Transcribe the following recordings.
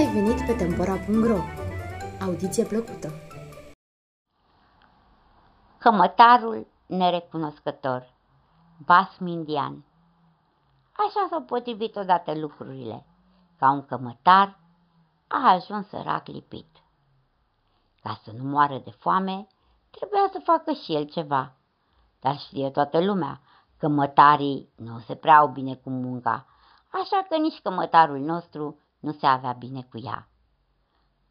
ai venit pe Tempora.ro! Audiție plăcută! Cămătarul nerecunoscător Vas Mindian Așa s-au potrivit odată lucrurile. Ca un cămătar a ajuns sărac lipit. Ca să nu moară de foame, trebuia să facă și el ceva. Dar știe toată lumea că mătarii nu se prea au bine cu munca, așa că nici cămătarul nostru nu se avea bine cu ea.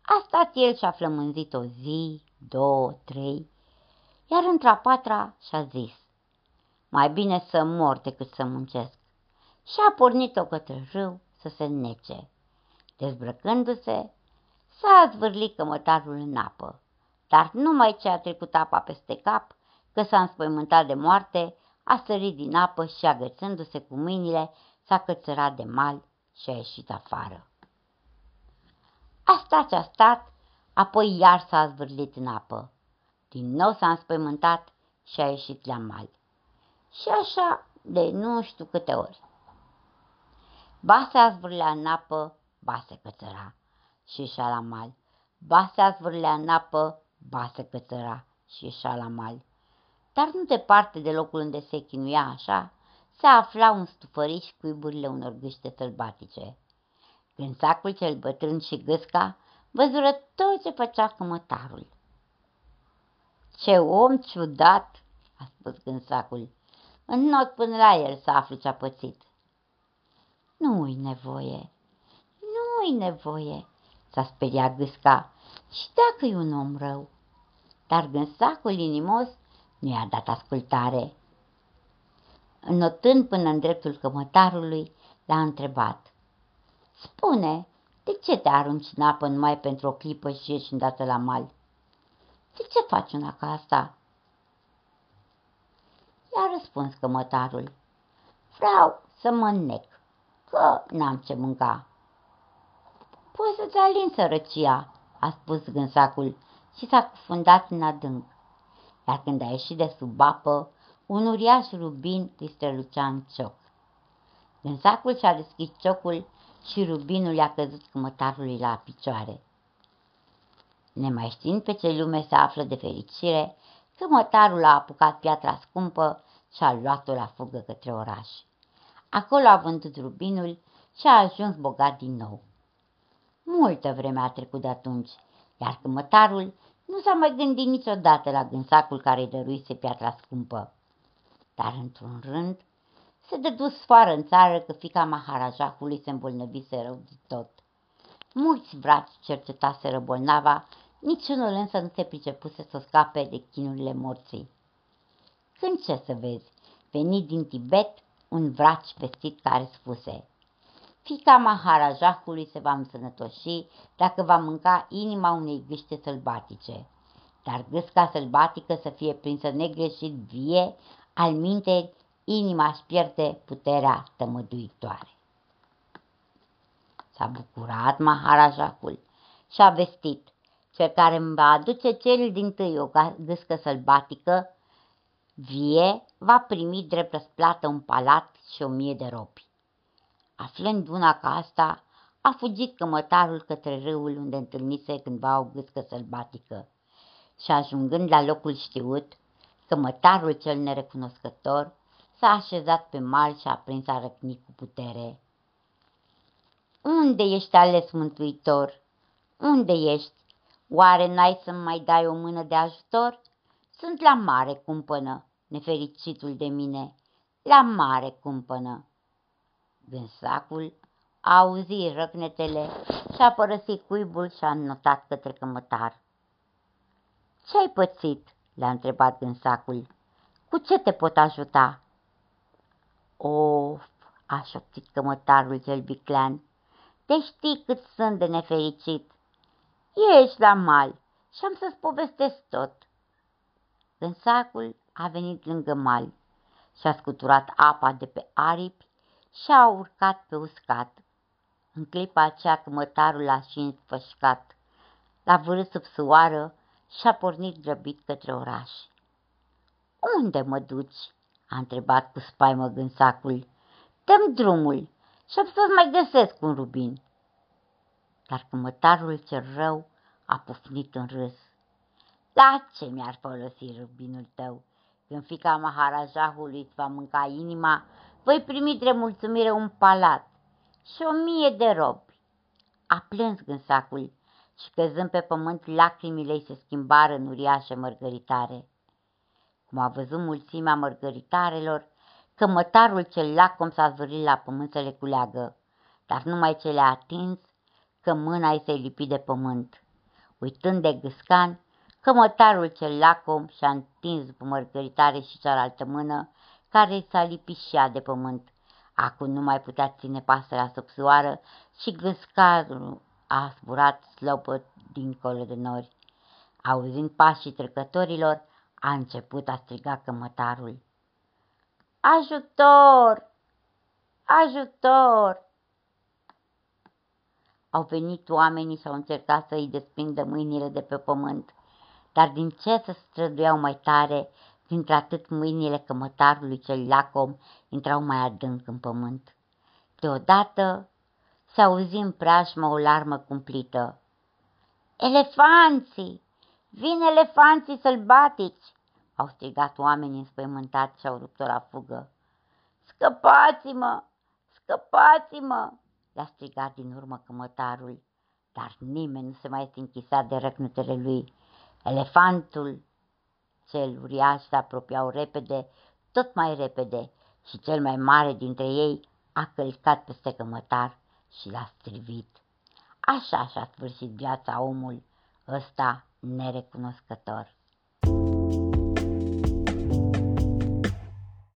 A stat el și-a flămânzit o zi, două, trei, iar într-a patra și-a zis, mai bine să mor decât să muncesc. Și a pornit-o către râu să se nece. Dezbrăcându-se, s-a zvârlit cămătarul în apă, dar numai ce a trecut apa peste cap, că s-a înspăimântat de moarte, a sărit din apă și, agățându-se cu mâinile, s-a cățărat de mal și a ieșit afară. A stat ce a stat, apoi iar s-a zvârlit în apă. Din nou s-a înspăimântat și a ieșit la mal. Și așa de nu știu câte ori. Ba se zvârlea în apă, ba se cățăra și ieșea la mal. Ba se zvârlea în apă, ba se cățăra și ieșea la mal. Dar nu departe de locul unde se chinuia așa, se afla un stufăriș cu iburile unor gâște sălbatice. Gânzacul cel bătrân și gâsca văzură tot ce făcea cămătarul. Ce om ciudat, a spus gânsacul, not până la el să aflu ce-a pățit. Nu-i nevoie, nu-i nevoie, s-a speriat gâsca, și dacă e un om rău. Dar gânsacul inimos nu i-a dat ascultare. Înotând până în dreptul cămătarului, l-a întrebat. Spune, de ce te arunci în apă numai pentru o clipă și ești îndată la mal? De ce faci una ca asta? I-a răspuns cămătarul. Vreau să mă nec, că n-am ce mânca. Poți să-ți alin sărăcia, a spus gânsacul și s-a cufundat în adânc. Iar când a ieșit de sub apă, un uriaș rubin îi strălucea în cioc. Gânsacul și-a deschis ciocul și rubinul i-a căzut cămătarului la picioare. Nemai știind pe ce lume se află de fericire, cămătarul a apucat piatra scumpă și a luat-o la fugă către oraș. Acolo a vândut rubinul și a ajuns bogat din nou. Multă vreme a trecut de atunci, iar cămătarul nu s-a mai gândit niciodată la gânsacul care îi dăruise piatra scumpă. Dar într-un rând se dădu sfoară în țară că fica Maharajahului se îmbolnăvise rău de tot. Mulți braci cercetaseră bolnava, niciunul însă nu se pricepuse să scape de chinurile morții. Când ce să vezi, venit din Tibet un vraci vestit care spuse Fica Maharajahului se va însănătoși dacă va mânca inima unei gâște sălbatice, dar gâsca sălbatică să fie prinsă negreșit vie, al minte inima își pierde puterea tămăduitoare. S-a bucurat Maharajahul și a vestit, cel care îmi va aduce cel din tâi o gâscă sălbatică, vie, va primi drept răsplată un palat și o mie de ropi. Aflând una ca asta, a fugit cămătarul către râul unde întâlnise cândva o gâscă sălbatică și ajungând la locul știut, cămătarul cel nerecunoscător s-a așezat pe mal și a prins a răcni cu putere. Unde ești ales, mântuitor? Unde ești? Oare n-ai să-mi mai dai o mână de ajutor? Sunt la mare cumpănă, nefericitul de mine, la mare cumpănă. Gânsacul a auzit răcnetele și-a părăsit cuibul și a notat către cămătar. Ce-ai pățit?" le-a întrebat gânsacul. Cu ce te pot ajuta?" Of, a șoptit cămătarul cel biclean, te știi cât sunt de nefericit. Ești la mal și am să-ți povestesc tot. Gânsacul a venit lângă mal și-a scuturat apa de pe aripi și a urcat pe uscat. În clipa aceea cămătarul a și înfășcat, l-a vârât sub soară și a pornit grăbit către oraș. Unde mă duci?" A întrebat cu spaimă gânsacul. Dăm drumul și am să mai găsesc un rubin. dar cămătarul cel rău a pufnit în râs. La ce mi-ar folosi rubinul tău? Când fica Maharajahului îți va mânca inima, voi primi de mulțumire un palat și o mie de robi. A plâns gânsacul și căzând pe pământ lacrimile ei se schimbară în uriașe mărgăritare. Cum a văzut mulțimea mărgăritarelor, cămătarul cel lacom s-a zvârlit la pământ să le culeagă, dar numai ce le-a atins, că mâna ei se lipi de pământ. Uitând de gâscan, cămătarul cel lacom și-a întins după mărgăritare și cealaltă mână, care i s-a lipit și ea de pământ. Acum nu mai putea ține pasărea sub soară și gâscarul a zburat slobă dincolo de nori. Auzind pașii trecătorilor, a început a striga cămătarul. Ajutor! Ajutor! Au venit oamenii și au încercat să îi desprindă mâinile de pe pământ, dar din ce să străduiau mai tare, dintre atât mâinile cămătarului cel lacom intrau mai adânc în pământ. Deodată se auzi în preajmă o larmă cumplită. Elefanții! Vin elefanții sălbatici! Au strigat oamenii înspăimântați și au rupt-o la fugă. Scăpați-mă! Scăpați-mă! Le-a strigat din urmă cămătarul, dar nimeni nu se mai închisea de răcnutele lui. Elefantul cel uriaș se apropiau repede, tot mai repede, și cel mai mare dintre ei a călcat peste cămătar și l-a strivit. Așa și-a sfârșit viața omul ăsta nerecunoscător.